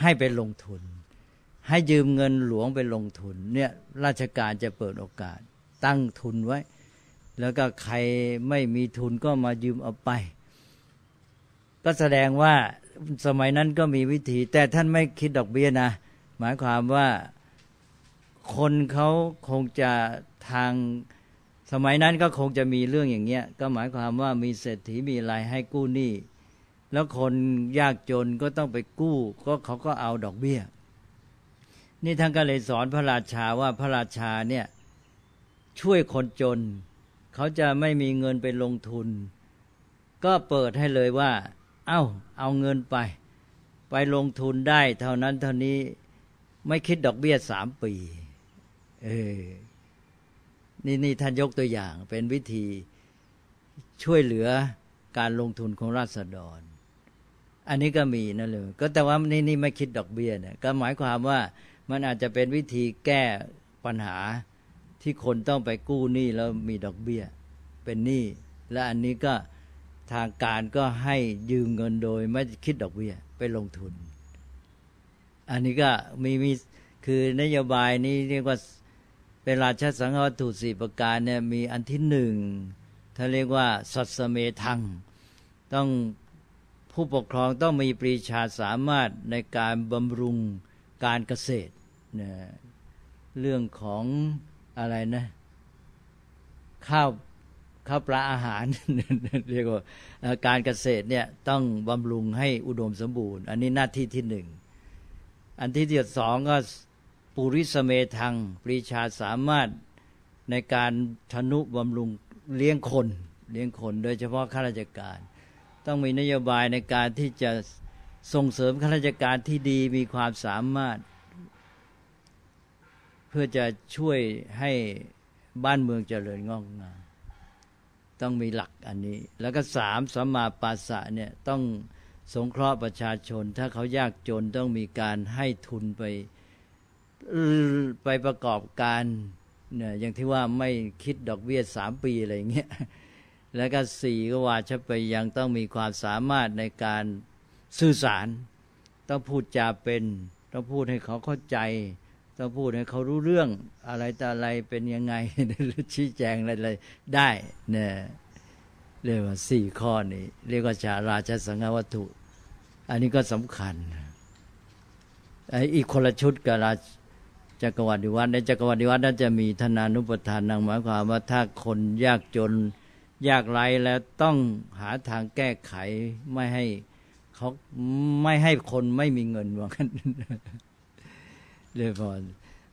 ให้ไปลงทุน ให้ยืมเงินหลวงไปลงทุนเนี่ยราชการจะเปิดโอกาส ตั้งทุนไว้ แล้วก็ใครไม่มีทุนก็มายืมเอาไป ก็แสดงว่าสมัยนั้นก็มีวิธี แต่ท่านไม่คิดดอกเบี้ยนะ หมายความว่า คนเขาคงจะทางสมัยนั้นก็คงจะมีเรื่องอย่างเงี้ย ก็หมายความว่ามีเศรษฐีมีอะไรให้กู้หนี้ แล้วคนยากจนก็ต้องไปกู้ ก็เขาก็เอาดอกเบี้ย นี่ท่านก็เลยสอนพระราชาว่าพระราชาเนี่ยช่วยคนจน เขาจะไม่มีเงินไปลงทุน ก็เปิดให้เลยว่า เอา้า เอาเงินไป ไปลงทุนได้ เท่านั้นเท่านี้ไม่คิดดอกเบี้ยสามปี เออนี่นี่ท่านยกตัวอย่างเป็นวิธีช่วยเหลือการลงทุนของราษฎร อันนี้ก็มีนั่นเลยก็แต่ว่านี่นี่ไม่คิดดอกเบี้ยเนี่ยก็หมายความว่ามันอาจจะเป็นวิธีแก้ปัญหาที่คนต้องไปกู้หนี้แล้วมีดอกเบี้ย เป็นหนี้และอันนี้ก็ทางการก็ให้ยืมเงินโดยไม่คิดดอกเบี้ยไปลงทุน อันนี้ก็มีมีคือนโยบายนี้เรียกว่า เป็นราชสังฆวัตถุสี่ประการเนี่ยมีอันที่หนึ่งถ้าเรียกว่าสัตสเมทัง ต้องผู้ปกครองต้องมีปรีชาสามารถในการบำรุงการเกษตรนะเรื่องของอะไรนะข้าวข้าวปลาอาหารเรียกว่าการเกษตรเนี่ยต้องบำรุงให้อุดมสมบูรณ์ อันนี้หน้าที่ที่หนึ่งอันที่ที่สองก็ ปุริสเมทังปรีชาสามารถในการธนุบำรุงเลี้ยงคนเลี้ยงคน โดยเฉพาะข้าราชการ ต้องมีนโยบายในการที่จะส่งเสริมข้าราชการที่ดีมีความสามารถ เพื่อจะช่วยให้บ้านเมืองเจริญงอกงามต้องมีหลักอันนี้ แล้วก็สามสัมมาปัสสะเนี่ยต้องสงเคราะห์ประชาชน ถ้าเขายากจนต้องมีการให้ทุนไป ไปประกอบการเนี่ยอย่างที่ว่าไม่คิดดอกเบี้ยสามปีอะไรเงี้ยแล้วก็สี่ก็ว่าชไปยังต้องมีความสามารถในการสื่อสาร ต้องพูดจาเป็น ต้องพูดให้เขาเข้าใจ ต้องพูดให้เขารู้เรื่องอะไรแต่อะไรเป็นยังไงชี้แจงอะไรได้เนี่ยเรียกว่าสี่ข้อนี้ เรียกว่าชาราชสังฆวัตถุ อันนี้ก็สำคัญไออีกคนละชุดกับราช จักรวรรดิวัดในจักรวรรดิวัดนั้นจะมีธนานุปทานนางหมายความว่าถ้าคนยากจนยากไรแล้วต้องหาทางแก้ไขไม่ให้เขาไม่ให้คนไม่มีเงินว่ากันเลยพอ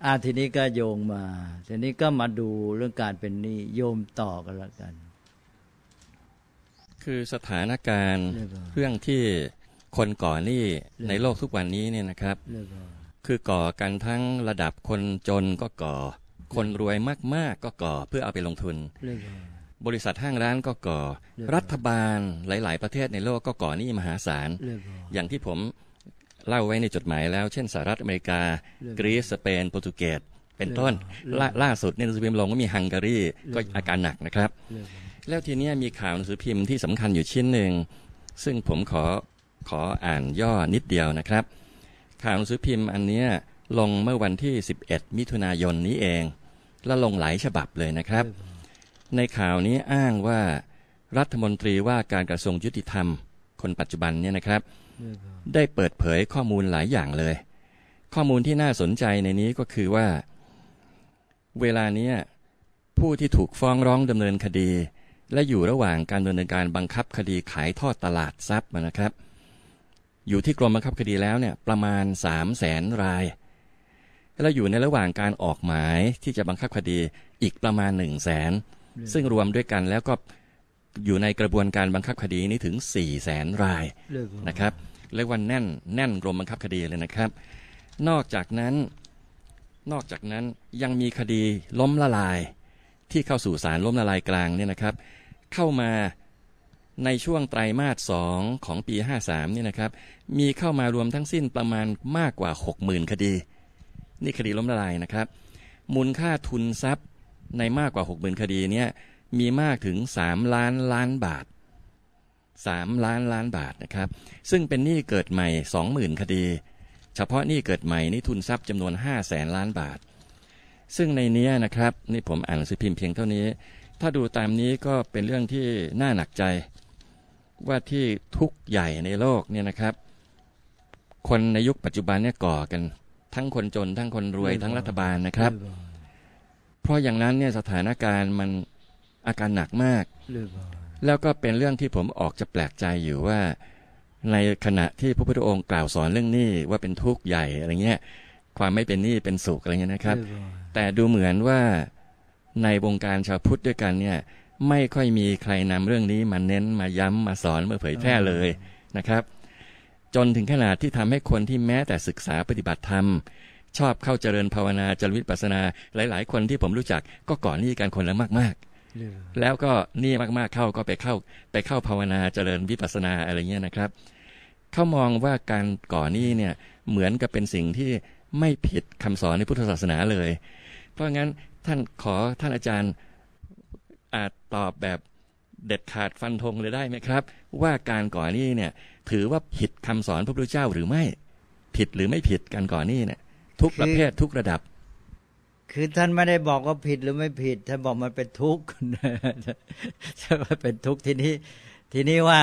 อาทีนี้ก็โยงมา ทีนี้ก็มาดูเรื่องการเป็นหนี้โยมต่อกันล้วกัน คือสถานการณ์เรื่องที่คนก่อหนี้ในโลกทุกวันนี้เนี่ยนะครับ คือก่อกันทั้งระดับคนจนก็ก่อ คนรวยมาก ๆ ก็ก่อเพื่อเอาไปลงทุน บริษัทห้างร้านก็ก่อ รัฐบาลหลาย ๆ ประเทศในโลกก็ก่อหนี้มหาศาล อย่างที่ผมเล่าไว้ในจดหมายแล้ว เช่นสหรัฐอเมริกา กรีซสเปนโปรตุเกสเป็นต้นล่าสุดในหนังสือพิมพ์ลงก็มีฮังการีก็อาการหนักนะครับ แล้วทีนี้มีข่าวหนังสือพิมพ์ที่สำคัญอยู่ชิ้นหนึ่ง ซึ่งผมขอขออ่านย่อนิดเดียวนะครับ ข่าวหนังสือพิมพ์อันนี้ลงเมื่อวันที่ 11 มิถุนายนนี้เอง และลงหลายฉบับเลยนะครับ ในข่าวนี้อ้างว่ารัฐมนตรีว่าการกระทรวงยุติธรรม คนปัจจุบันเนี่ยนะครับ ได้เปิดเผยข้อมูลหลายอย่างเลย ข้อมูลที่น่าสนใจในนี้ก็คือว่า เวลานี้ผู้ที่ถูกฟ้องร้องดำเนินคดี และอยู่ระหว่างการดำเนินการบังคับคดีขายทอดตลาดทรัพย์นะครับ อยู่ที่กรมบังคับคดีแล้วเนี่ยประมาณ 3 0 0แสนราย แล้วอยู่ในระหว่างการออกหมายที่จะบังคับคดีอีกประมาณ 1 0 0 0 0แสนซึ่งรวมด้วยกันแล้วก็อยู่ในกระบวนการบังคับคดีนี้ถึง 4 0 0แสนรายนะครับเรียกว่าแน่นแน่นกรมบังคับคดีเลยนะครับ นอกจากนั้นนอกจากนั้นยังมีคดีล้มละลายที่เข้าสู่ศาลล้มละลายกลางเนี่ยนะครับ เข้ามา ในช่วงไตรมาสสองของปี 53นี่นะครับ มีเข้ามารวมทั้งสิ้นประมาณมากกว่า 60,000 คดี นี่คดีล้มละลายนะครับ มูลค่าทุนทรัพย์ในมากกว่า 60,000 คดีเนี่ยมีมากถึง 3 ล้านล้านบาท 3 ล้านล้านบาทนะครับ ซึ่งเป็นหนี้เกิดใหม่ 20,000 คดี เฉพาะหนี้เกิดใหม่นี่ทุนทรัพย์จำนวน5แสนล้านบาท ซึ่งในนี้นะครับนี่ผมอ่านหนังสือพิมพ์เพียงเท่านี้ ถ้าดูตามนี้ก็เป็นเรื่องที่น่าหนักใจ ว่าที่ทุกข์ใหญ่ในโลกเนี่ยนะครับ คนในยุคปัจจุบันเนี่ยก่อกัน ทั้งคนจน ทั้งคนรวยทั้งรัฐบาลนะครับ เพราะอย่างนั้นเนี่ยสถานการณ์มันอาการหนักมากหรือเปล่าแล้วก็เป็นเรื่องที่ผมออกจะแปลกใจอยู่ว่า ในขณะที่พระพุทธองค์กล่าวสอนเรื่องหนี้ว่าเป็นทุกข์ใหญ่อะไรเงี้ยความไม่เป็นหนี้เป็นสุขอะไรเงี้ยนะครับหอเปล่าแต่ดูเหมือนว่าในวงการชาวพุทธด้วยกันเนี่ย ไม่ค่อยมีใครนำเรื่องนี้มาเน้นมาย้ำมาสอนมาเผยแพร่เลยนะครับ จนถึงขนาดที่ทำให้คนที่แม้แต่ศึกษาปฏิบัติธรรม ชอบเข้าเจริญภาวนาเจริญวิปัสสนา หลาย ๆ คนที่ผมรู้จักก็ก่อนหนี้กันคนละมากๆหรือเปล่าแล้วก็หนี่มากๆเข้าก็ไปเข้า ไปเข้าภาวนาเจริญวิปัสสนาอะไรเงี้ยนะครับเขามองว่าการก่อหนี้เนี่ยเหมือนกับเป็นสิ่งที่ไม่ผิดคำสอนในพุทธศาสนาเลย เพราะงั้นท่านขอท่านอาจารย์ อาจตอบแบบเด็ดขาดฟันธงเลยได้ไหมครับ ว่าการก่อหนี้เนี่ย ถือว่าผิดคำสอนพระพุทธเจ้าหรือไม่ ผิดหรือไม่ผิดการก่อหนี้เนี่ย ทุกประเภททุกระดับ คือท่านไม่ได้บอกว่าผิดหรือไม่ผิดท่านบอกมันเป็นทุกข์ใช่ไหมเป็นทุกข์ทีนี้ ทีนี้ว่า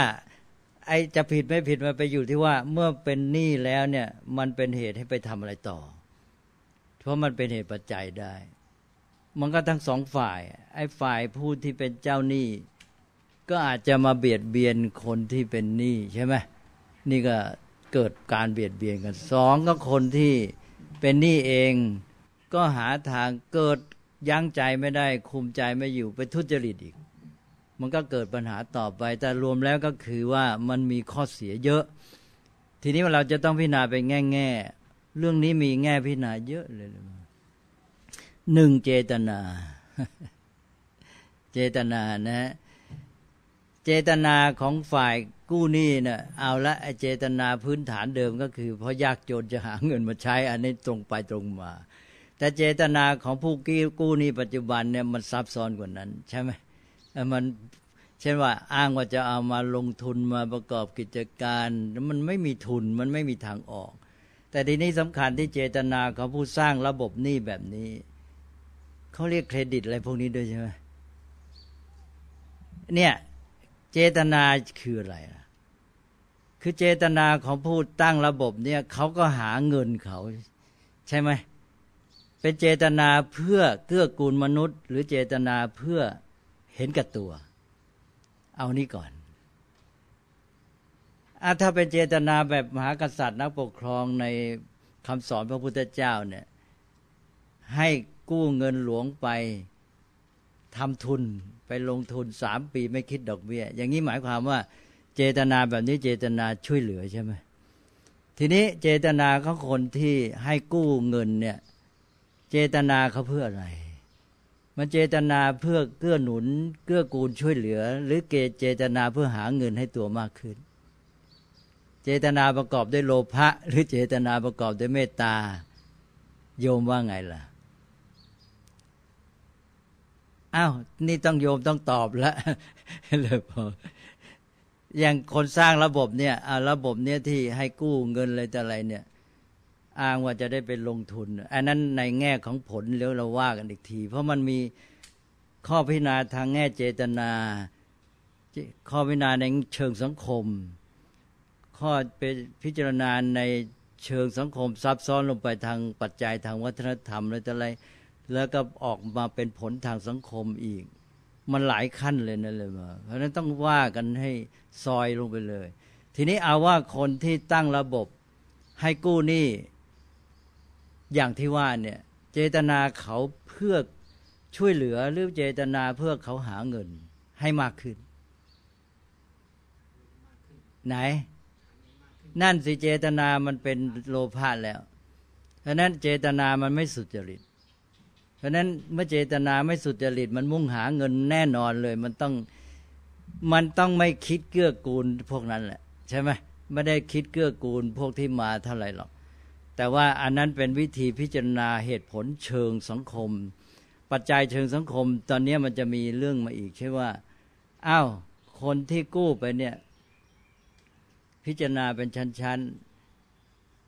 ไอ้จะผิดไม่ผิดมันไปอยู่ที่ว่า เมื่อเป็นหนี้แล้วเนี่ย มันเป็นเหตุให้ไปทำอะไรต่อ เพราะมันเป็นเหตุปัจจัยได้ มันก็ทั้งสองฝ่าย ไอ้ฝ่ายผู้ที่เป็นเจ้าหนี้ ก็อาจจะมาเบียดเบียนคนที่เป็นหนี้ใช่ไหมนี่ก็เกิดการเบียดเบียนกันสองก็คนที่เป็นหนี้เอง ก็หาทางเกิดยั้งใจไม่ได้ คุมใจไม่อยู่ไปทุจริตอีก มันก็เกิดปัญหาต่อไป แต่รวมแล้วก็คือว่ามันมีข้อเสียเยอะ ทีนี้เราจะต้องพิจารณาไปแง่แง่ๆเรื่องนี้มีแง่พิจารณาเยอะเลย หนึ่งเจตนา เจตนานะ เจตนาของฝ่ายกู้หนี้นะเอาละเจตนาพื้นฐานเดิมก็คือเพราะยากจนจะหาเงินมาใช้ อันนี้ตรงไปตรงมา แต่เจตนาของผู้กี้กู้หนี้ปัจจุบันเนี่ยมันซับซ้อนกว่านั้น ใช่ไหมเอ่มันเช่นว่าอ้างว่าจะเอามาลงทุนมาประกอบกิจการแล้วมันไม่มีทุนมันไม่มีทางออก แต่ทีนี้สำคัญที่เจตนาของผู้สร้างระบบหนี้แบบนี้ เขาเรียกเครดิตอะไรพวกนี้ด้วยใช่ไหมเนี่ยเจตนาคืออะไรล่ะ คือเจตนาของผู้ตั้งระบบเนี่ยเขาก็หาเงินเขา ใช่ไหมเป็นเจตนาเพื่อเกื้อกูลมนุษย์ หรือเจตนาเพื่อเห็นกับตัว เอานี้ก่อนอถ้าเป็นเจตนาแบบมหากษัตริย์นักปกครองในคำสอนพระพุทธเจ้าเนี่ยให้ กู้เงินหลวงไปทำทุนไปลงทุนสามปีไม่คิดดอกเบี้ย อย่างนี้หมายความว่า เจตนาแบบนี้เจตนาช่วยเหลือใช่ไหมทีนี้เจตนาของคนที่ให้กู้เงินเนี่ย เจตนาเขาเพื่ออะไร มันเจตนาเพื่อเกื้อหนุน เกื้อกูลช่วยเหลือ หรือเกเจตนาเพื่อหาเงินให้ตัวมากขึ้น เจตนาประกอบด้วยโลภะหรือเจตนาประกอบด้วยเมตตาโยมว่าไงล่ะ อ้าวนี่ต้องโยมต้องตอบแล้วเลยพออย่างคนสร้างระบบเนี่ยอ่าระบบเนี่ยที่ให้กู้เงินอะไรแต่อะไรเนี่ยอ้างว่าจะได้เป็นลงทุน อันนั้นในแง่ของผลแล้วเราว่ากันอีกที เพราะมันมีข้อพิจารณาทางแง่เจตนา ข้อพิจารณาในเชิงสังคม ข้อเป็นพิจารณาในเชิงสังคมซับซ้อนลงไปทางปัจจัยทางวัฒนธรรมอะไรแต่อะไร แล้วก็ออกมาเป็นผลทางสังคมอีก มันหลายขั้นเลยนั่นเลยมาเพราะฉะนั้นต้องว่ากันให้ซอยลงไปเลย ทีนี้เอาว่าคนที่ตั้งระบบให้กู้หนี้อย่างที่ว่าเนี่ย เจตนาเขาเพื่อช่วยเหลือหรือเจตนาเพื่อเขาหาเงินให้มากขึ้น ไหน นั่นสิเจตนามันเป็นโลภะแล้วเพราะนั้นเจตนามันไม่สุจริต เพราะนั้นเมื่อเจตนาไม่สุจริตมันมุ่งหาเงินแน่นอนเลย มันต้องมันต้องไม่คิดเกื้อกูลพวกนั้นแหละ ใช่ไหมไม่ได้คิดเกื้อกูลพวกที่มาเท่าไหร่หรอก แต่ว่าอันนั้นเป็นวิธีพิจารณาเหตุผลเชิงสังคม ปัจจัยเชิงสังคม ตอนนี้มันจะมีเรื่องมาอีกใช่ว่าอ้าวคนที่กู้ไปเนี่ย พิจารณาเป็นชั้น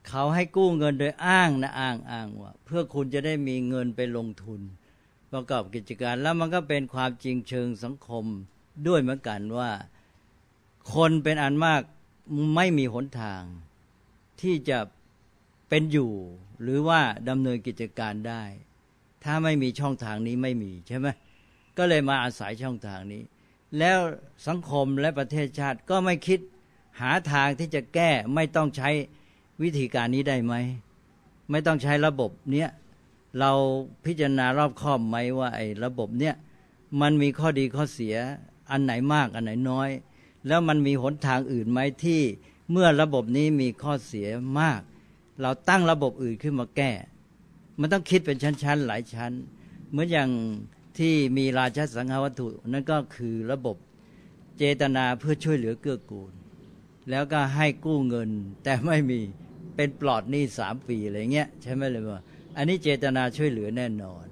เขาให้กู้เงินโดยอ้างนะอ้างอ้างว่า เพื่อคุณจะได้มีเงินไปลงทุน ประกอบกิจการแล้วมันก็เป็นความจริงเชิงสังคมด้วยเหมือนกันว่า คนเป็นอันมากไม่มีหนทาง ที่จะเป็นอยู่ หรือว่าดำเนินกิจการได้ ถ้าไม่มีช่องทางนี้ไม่มีใช่ไหมก็เลยมาอาศัยช่องทางนี้ แล้วสังคมและประเทศชาติก็ไม่คิดหาทางที่จะแก้ไม่ต้องใช้ วิธีการนี้ได้ไหม ไม่ต้องใช้ระบบเนี้ยเราพิจารณารอบคอบไหมว่าไอ้ระบบเนี้ยมันมีข้อดีข้อเสียอันไหนมากอันไหนน้อย แล้วมันมีหนทางอื่นไหมที่เมื่อระบบนี้มีข้อเสียมาก เราตั้งระบบอื่นขึ้นมาแก้ มันต้องคิดเป็นชั้นๆหลายชั้น เหมือนอย่างที่มีราชสังหวัตถุนั่นก็คือระบบเจตนาเพื่อช่วยเหลือเกื้อกูล แล้วก็ให้กู้เงินแต่ไม่มี เป็นปลอดหนี้สามปีอะไรเงี้ยใช่ไหมเลยว่าอันนี้เจตนาช่วยเหลือแน่นอน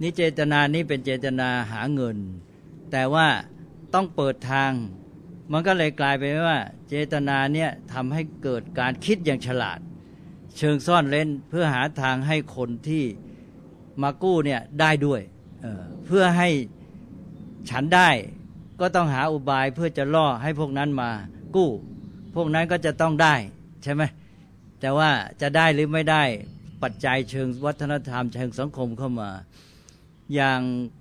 นี่เจตนานี้เป็นเจตนาหาเงิน แต่ว่าต้องเปิดทาง มันก็เลยกลายเป็นว่า เจตนาเนี่ยทำให้เกิดการคิดอย่างฉลาด เชิงซ่อนเล่นเพื่อหาทางให้คนที่มากู้เนี่ยได้ด้วยเเพื่อให้ฉันได้ก็ต้องหาอุบายเพื่อจะล่อให้พวกนั้นมากู้ พวกนั้นก็จะต้องได้ใช่ไหม แต่ว่าจะได้หรือไม่ได้ปัจจัยเชิงวัฒนธรรมเชิงสังคมเข้ามา อย่าง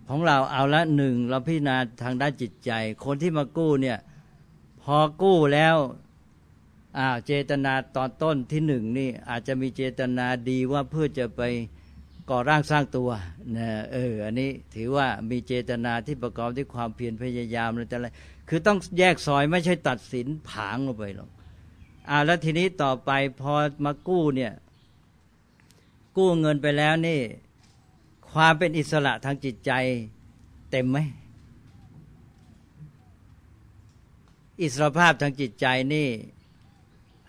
ของเราเอาละหนึ่งเราพิจารณาทางด้านจิตใจ คนที่มากู้เนี่ยพอกู้แล้วอ่าเจตนาตอนต้นที่หนึ่งนี่อาจจะมีเจตนาดีว่าเพื่อจะไปก่อร่างสร้างตัวนะเอออันนี้ถือว่ามีเจตนาที่ประกอบด้วยความเพียรพยายามอะไรแต่อะไรคือต้องแยกซอยไม่ใช่ตัดสินผางลงไปหรอก อ่าแล้วทีนี้ต่อไปพอมากู้เนี่ย กู้เงินไปแล้วนี่ ความเป็นอิสระทางจิตใจ เต็มไหมอิสรภาพทางจิตใจนี่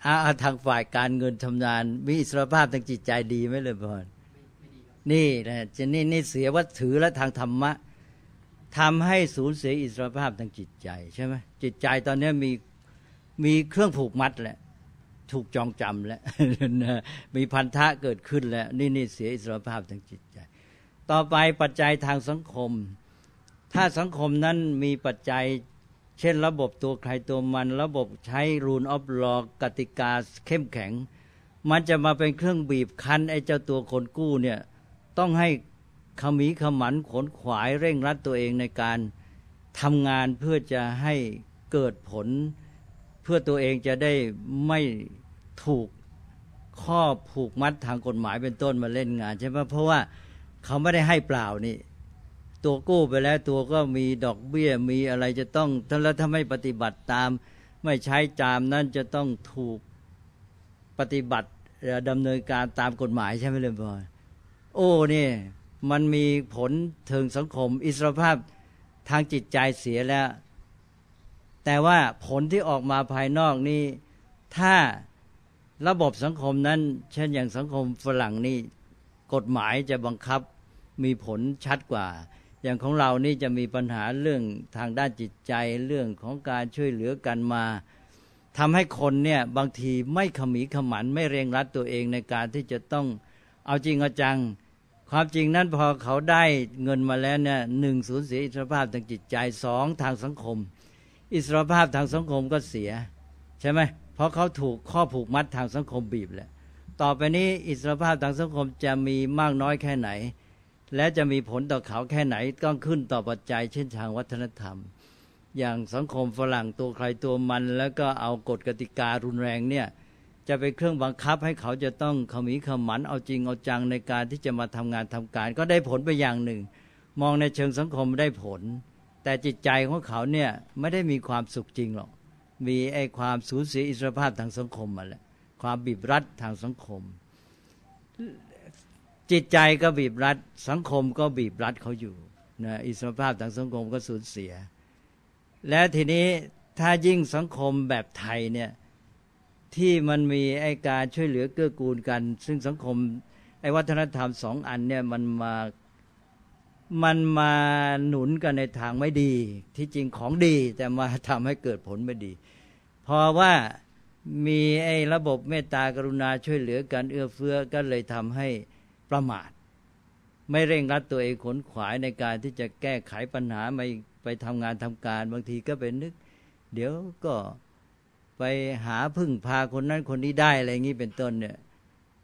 อาทางฝ่ายการเงินทำงาน มีอิสรภาพทางจิตใจดีไหมเลยพอนนี่นะจะนี่นี่เสียวัตถือและทางธรรมะทำให้สูญเสียอิสรภาพทางจิตใจใช่ไหมจิตใจตอนนี้มีมีเครื่องผูกมัดแหละ ถูกจองจำแล้วมีพันธะเกิดขึ้นแล้ว นี่นี่เสียอิสรภาพทางจิตใจ ต่อไปปัจจัยทางสังคม ถ้าสังคมนั้นมีปัจจัย เช่นระบบตัวใครตัวมัน ระบบใช้รูนออฟลอกติกาเข้มแข็ง มันจะมาเป็นเครื่องบีบคั้นไอ้เจ้าตัวคนกู้เนี่ยต้องให้ขมีขมันขนขวายเร่งรัดตัวเองในการทำงานเพื่อจะให้เกิดผล เพื่อตัวเองจะได้ไม่ ถูกข้อผูกมัดทางกฎหมายเป็นต้นมาเล่นงานใช่ไหมเพราะว่าเขาไม่ได้ให้เปล่านี่ ตัวกู้ไปแล้วตัวก็มีดอกเบี้ยมีอะไรจะต้องถ้าแล้วถ้าไม่ปฏิบัติตาม ไม่ใช้จามนั้นจะต้องถูกปฏิบัติดำเนินการตามกฎหมายใช่ไหมเลยพ่อโอ้เนี่ยมันมีผลเทิงสังคม อิสรภาพทางจิตใจเสียแล้ว แต่ว่าผลที่ออกมาภายนอกนี่ถ้า ระบบสังคมนั้น เช่นอย่างสังคมฝรั่งนี่กฎหมายจะบังคับมีผลชัดกว่า อย่างของเรานี่จะมีปัญหาเรื่องทางด้านจิตใจเรื่องของการช่วยเหลือกันมาทำให้คนเนี่ยบางทีไม่ขมีขมันไม่เร่งรัดตัวเองในการที่จะต้องเอาจริงเอาจัง ความจริงนั้นพอเขาได้เงินมาแล้วเนี่ยหนึ่งสูญเสียอิสรภาพทางจิตใจสองทางสังคม อิสรภาพทางสังคมก็เสีย ใช่ไหม เพราะเขาถูกข้อผูกมัดทางสังคมบีบแหละต่อไปนี้อิสรภาพทางสังคมจะมีมากน้อยแค่ไหน และจะมีผลต่อเขาแค่ไหนต้องขึ้นต่อปัจจัย เช่นทางวัฒนธรรม อย่างสังคมฝรั่งตัวใครตัวมัน แล้วก็เอากฎกติการุนแรงเนี่ยจะเป็นเครื่องบังคับให้เขาจะต้องขมีขมันเอาจริงเอาจังในการที่จะมาทำงานทำการ ก็ได้ผลไปอย่างหนึ่ง มองในเชิงสังคมได้ผล แต่จิตใจของเขาเนี่ยไม่ได้มีความสุขจริงหรอก มีไอ้ความสูญเสียอิสรภาพทางสังคมมาแล้วความบีบรัดทางสังคม จิตใจก็บีบรัด สังคมก็บีบรัดเขาอยู่นะอิสรภาพทางสังคมก็สูญเสีย และทีนี้ถ้ายิ่งสังคมแบบไทยเนี่ยที่มันมีไอการช่วยเหลือเกื้อกูลกัน ซึ่งสังคมไอวัฒนธรรมสองอันเนี่ยมันมา มันมาหนุนกันในทางไม่ดี ที่จริงของดีแต่มาทำให้เกิดผลไม่ดี เพราะว่ามีไอ้ระบบเมตตากรุณาช่วยเหลือกันเอื้อเฟื้อก็เลยทำให้ประมาท ไม่เร่งรัดตัวเองขนขวายในการที่จะแก้ไขปัญหาไม่ไปทำงานทำการบางทีก็เป็นนึก เดี๋ยวก็ไปหาพึ่งพาคนนั้นคนนี้ได้อะไรอย่างนี้เป็นต้นเนี่ย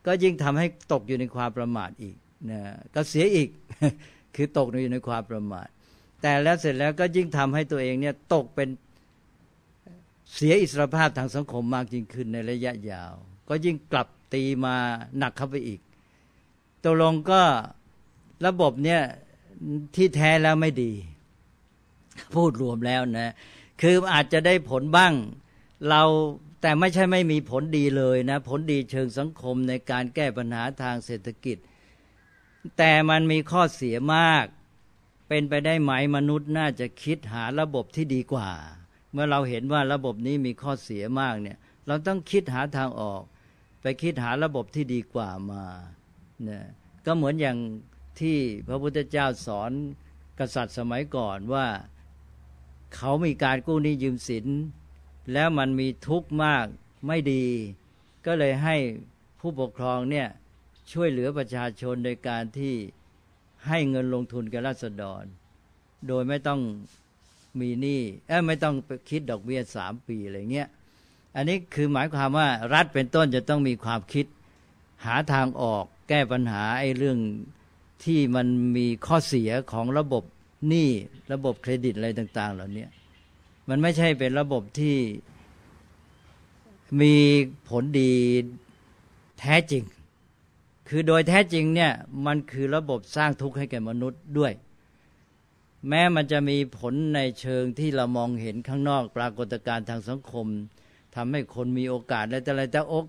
ก็ยิ่งทำให้ตกอยู่ในความประมาทอีกนะก็เสียอีก คือตกอยู่ในความประมาท แต่แล้วเสร็จแล้วก็ยิ่งทำให้ตัวเองเนี่ยตกเป็นเสียอิสรภาพทางสังคมมากยิ่งขึ้นในระยะยาว ก็ยิ่งกลับตีมาหนักเข้าไปอีกตกลงก็ระบบเนี่ยที่แท้แล้วไม่ดี พูดรวมแล้วนะคืออาจจะได้ผลบ้างเราแต่ไม่ใช่ไม่มีผลดีเลยนะ ผลดีเชิงสังคมในการแก้ปัญหาทางเศรษฐกิจ แต่มันมีข้อเสียมาก เป็นไปได้ไหมมนุษย์น่าจะคิดหาระบบที่ดีกว่า เมื่อเราเห็นว่าระบบนี้มีข้อเสียมากเนี่ย เราต้องคิดหาทางออก ไปคิดหาระบบที่ดีกว่ามาเนี่ยก็เหมือนอย่างที่พระพุทธเจ้าสอนกษัตริย์สมัยก่อนว่าเขามีการกู้หนี้ยืมสิน แล้วมันมีทุกข์มากไม่ดี ก็เลยให้ผู้ปกครองเนี่ย ช่วยเหลือประชาชนโดยการที่ให้เงินลงทุนกับราษฎร โดยไม่ต้องมีหนี้เอ้ไม่ต้องคิดดอกเบี้ยสามปีอะไรเงี้ยอันนี้คือหมายความว่ารัฐเป็นต้นจะต้องมีความคิดหาทางออกแก้ปัญหาไอ้เรื่องที่มันมีข้อเสียของระบบหนี้ระบบเครดิตอะไรต่าง ๆ เหล่านี้มันไม่ใช่เป็นระบบที่มีผลดีแท้จริง คือโดยแท้จริงเนี่ยมันคือระบบสร้างทุกข์ให้แก่มนุษย์ด้วย แม้มันจะมีผลในเชิงที่เรามองเห็นข้างนอกปรากฏการณ์ทางสังคมทำให้คนมีโอกาสอะไรแต่อะไรแต่อก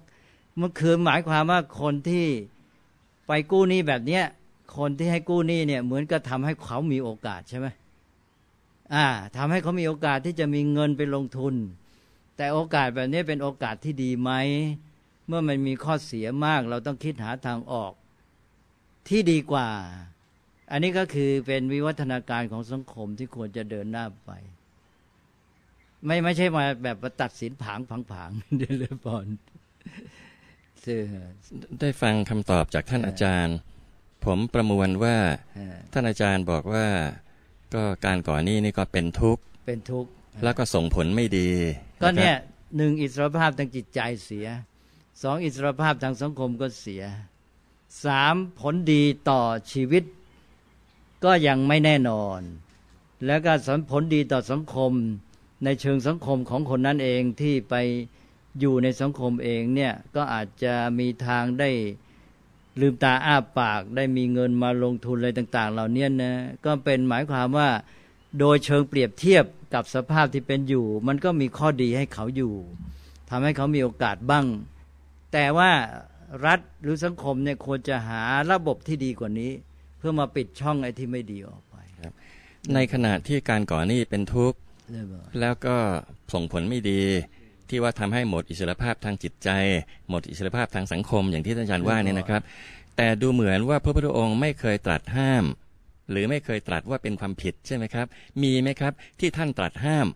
มันคือหมายความว่าคนที่ไปกู้หนี้แบบเนี้ยคนที่ให้กู้หนี้เนี่ยเหมือนกับทำให้เขามีโอกาสใช่ไหมอ่าทำให้เขามีโอกาสที่จะมีเงินไปลงทุน แต่โอกาสแบบนี้เป็นโอกาสที่ดีไหม เมื่อมันมีข้อเสียมาก เราต้องคิดหาทางออกที่ดีกว่า อันนี้ก็คือเป็นวิวัฒนาการของสังคมที่ควรจะเดินหน้าไป ไม่ไม่ใช่มาแบบตัดสินผางผังผางเดลบอลได้ฟังคำตอบจากท่านอาจารย์ ผมประมวลว่าท่านอาจารย์บอกว่าก็การก่อหนี้นี่ก็เป็นทุกข์เป็นทุกข์แล้วก็ส่งผลไม่ดี ก็เนี่ยหนึ่งอิสรภาพทางจิตใจเสีย สองอิสรภาพทางสังคมก็เสียสามผลดีต่อชีวิต ก็ยังไม่แน่นอน แล้วก็ผลดีต่อสังคมในเชิงสังคมของคนนั้นเองที่ไปอยู่ในสังคมเองเนี่ยก็อาจจะมีทางได้ลืมตาอ้าปากได้มีเงินมาลงทุนอะไรต่าง ๆ เหล่านี้นะก็เป็นหมายความว่าโดยเชิงเปรียบเทียบกับสภาพที่เป็นอยู่ มันก็มีข้อดีให้เขาอยู่ทำให้เขามีโอกาสบ้าง แต่ว่ารัฐหรือสังคมเนี่ยควรจะหาระบบที่ดีกว่านี้ เพื่อมาปิดช่องไอ้ที่ไม่ดีออกไปในขณะที่การก่อหนี้เป็นทุกข์แล้วก็ส่งผลไม่ดี ที่ว่าทำให้หมดอิสรภาพทางจิตใจ หมดอิสรภาพทางสังคมอย่างที่ท่านอาจารย์ว่าเนี่ยนะครับ แต่ดูเหมือนว่าพระพุทธองค์ไม่เคยตรัสห้าม หรือไม่เคยตรัสว่าเป็นความผิดใช่ไหมครับ มีไหมครับ ที่ท่านตรัสห้าม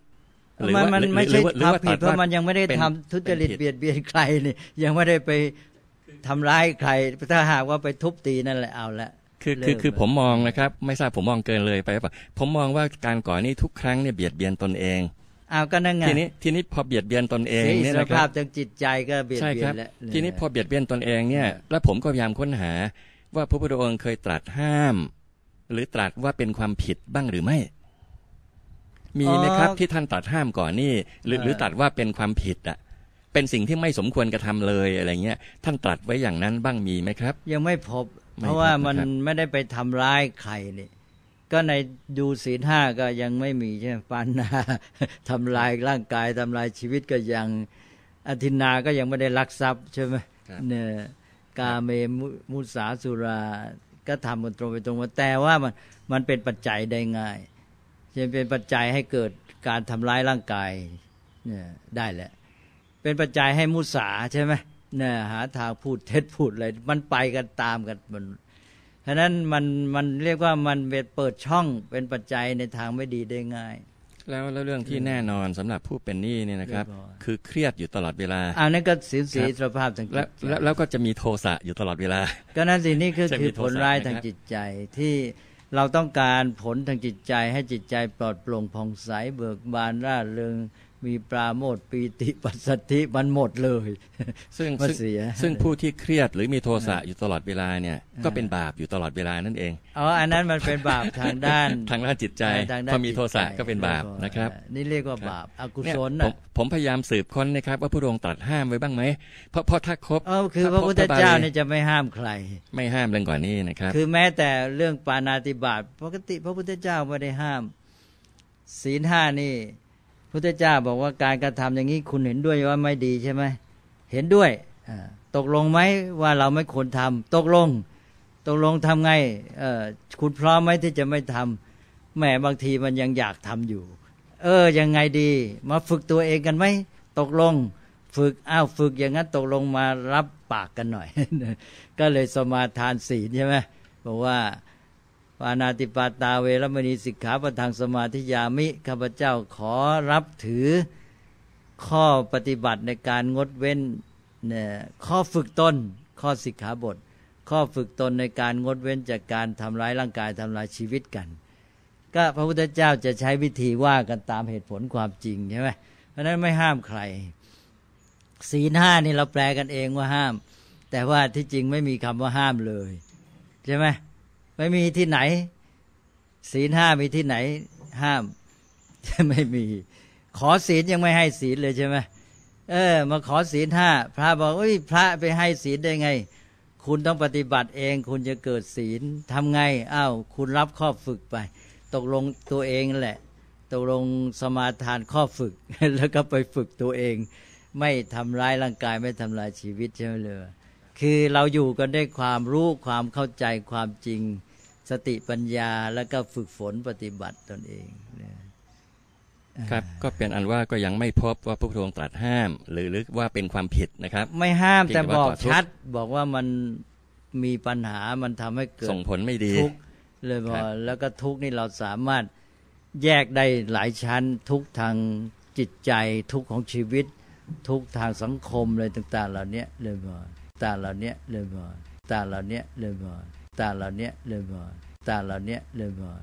หรือว่ามันไม่ใช่ทำผิดเพราะมันยังไม่ได้ทำทุจริตเบียดเบียนใครนี่ยังไม่ได้ไปทำร้ายใครถ้าหากว่าไปทุบตีนั่นแหละเอาละคือคือคือผมมองนะครับ ไม่ทราบผมมองเกินเลยไปป่ะผมมองว่าการก่อนี้ทุกครั้งเนี่ยเบียดเบียนตนเองเอาก็นั่งไงทีนี้ทีนี้พอเบียดเบียนตนเองเนี่ยนะครับสภาพทางจิตใจก็เบียดเบียนแล้วทีนี้พอเบียดเบียนตนเองเนี่ย แล้วผมก็พยายามค้นหา ว่าพระพุทธองค์เคยตรัสห้าม หรือตรัสว่าเป็นความผิดบ้างหรือไม่ มีไหมครับที่ท่านตรัสห้ามก่อนนี่หรือหรือตรัสว่าเป็นความผิดอะเป็นสิ่งที่ไม่สมควรกระทำเลยอะไรเงี้ยท่านตรัสไว้อย่างนั้นบ้างมีไหมครับ ยังไม่พบ เพราะว่ามันไม่ได้ไปทำร้ายใครนี่ก็ในดูศีลห้าก็ยังไม่มีใช่ไหมปันนาทำลายร่างกายทำลายชีวิตก็ยังอธินาก็ยังไม่ได้ลักทรัพย์ใช่ไหมเนี่ยกาเมมุสาสุรา ก็ทำกันตรงไปตรงมาแต่ว่ามันมันเป็นปัจจัยได้ง่าย จะเป็นปัจจัยให้เกิดการทำร้ายร่างกายเนี่ยได้แหละ เป็นปัจจัยให้มุสาใช่ไหมเนี่ยหาทางพูดเท็จพูดอะไรมันไปกันตามกันมันฉะนั้นมันมันเรียกว่ามันเปิดช่องเป็นปัจจัยในทางไม่ดีได้ง่าย แล้วแล้วเรื่องที่แน่นอนสำหรับผู้เป็นหนี้เนี่ยนะครับเรียบร้อยคือเครียดอยู่ตลอดเวลาอันนั้นก็สินสีครับสภาพทางจิตแล้วใจแล้วแล้วก็จะมีโทสะอยู่ตลอดเวลา ก็นั่นสินี่ก็จะคืมีอโทผสะลร้ายนะครับทางจิตใจที่ เราต้องการผลทางจิตใจให้จิตใจปลอดโปร่งผ่องใสเบิกบานร่าเริง มีปราโมทย์ปีติปัสสติมันหมดเลย ซึ่งมาซึ่งเสีย ซึ่งผู้ที่เครียดหรือมีโทสะอยู่ตลอดเวลาเนี่ย ก็เป็นบาปอยู่ตลอดเวลานั่นเองอ๋ออันนั้นมันเป็นบาปทางด้านทางด้านจิตใจทางด้านพอมีโทสะจิตใจก็เป็นบาปนะครับ นี่เรียกว่าบาปอกุเนี่ยศลผมน่ะผมพยายามสืบค้นนะครับ ว่าพระองค์ตรัสห้ามไว้บ้างไหมเพราะเพราะถ้าครบเออคือถ้าพระพุทธเจ้าพบพระบาลีเนี่ยจะไม่ห้ามใคร ไม่ห้ามเรื่องก่อนนี้นะครับ คือแม้แต่เรื่องปานาติบาตปกติพระพุทธเจ้าไม่ได้ห้าม ศีลห้านี่ พุทธเจ้าบอกว่าการกระทำอย่างนี้คุณเห็นด้วยว่าไม่ดีใช่ไหมเห็นด้วยตกลงไหมว่าเราไม่ควรทำตกลง ตกลงทำไงคุณพร้อมไหมที่จะไม่ทำแหมบางทีมันยังอยากทำอยู่ เออยังไงดี มาฝึกตัวเองกันไหมตกลงฝึกอ้าวฝึกอย่างนั้นตกลงมารับปากกันหน่อย ก็เลยสมาทานศีลใช่ไหมบอกว่า ปานาติปาตาเวรมณีสิกขาปทางสมาธิยามิข้าพเจ้าขอรับถือข้อปฏิบัติในการงดเว้นเนี่ยข้อฝึกตนข้อสิกขาบท ข้อฝึกตนในการงดเว้นจากการทำร้ายร่างกายทำลายชีวิตกัน ก็พระพุทธเจ้าจะใช้วิธีว่ากันตามเหตุผลความจริงใช่ไหมเพราะฉะนั้นไม่ห้ามใครศีลห้านี่เราแปลกันเองว่าห้าม แต่ว่าที่จริงไม่มีคำว่าห้ามเลย ใช่ไหม ไม่มีที่ไหน ศีลห้ามีที่ไหน ห้ามไม่มี ขอศีลยังไม่ให้ศีลเลยใช่ไหมเออ มาขอศีลห้าพระบอกเอ้ยพระไปให้ศีลได้ไง คุณต้องปฏิบัติเอง คุณจะเกิดศีลทำไงอ้าวคุณรับข้อฝึกไป ตกลงตัวเองแหละ ตกลงสมาทานข้อฝึก แล้วก็ไปฝึกตัวเอง ไม่ทำร้ายร่างกายไม่ทำลายชีวิตใช่ไหมเลยคือเราอยู่กันด้วยความรู้ความเข้าใจความจริง สติปัญญาแล้วก็ฝึกฝนปฏิบัติตนเองเนี่ยครับก็เป็นอันว่าก็ยังไม่พบว่าพระพุทธองค์ตรัสห้าม หรือหรือว่าเป็นความผิดนะครับ ไม่ห้ามเพียงแต่แต่บว่าอกขอโทษชัด บอกว่ามันมีปัญหามันทำให้เกิดส่งผลไม่ดีทุกข์เลยบอครักบแล้วก็ทุกข์นี่เราสามารถแยกได้หลายชั้น ทุกข์ทางจิตใจทุกข์ของชีวิต ทุกข์ทางสังคมเลยต่าง ๆ เหล่านี้เลยบอกต่างเหล่านี้เลยบอกต่างเหล่านี้เลยบอก ตาเหล่านี้เลยบอกต่าเหล่านี้เลยบอก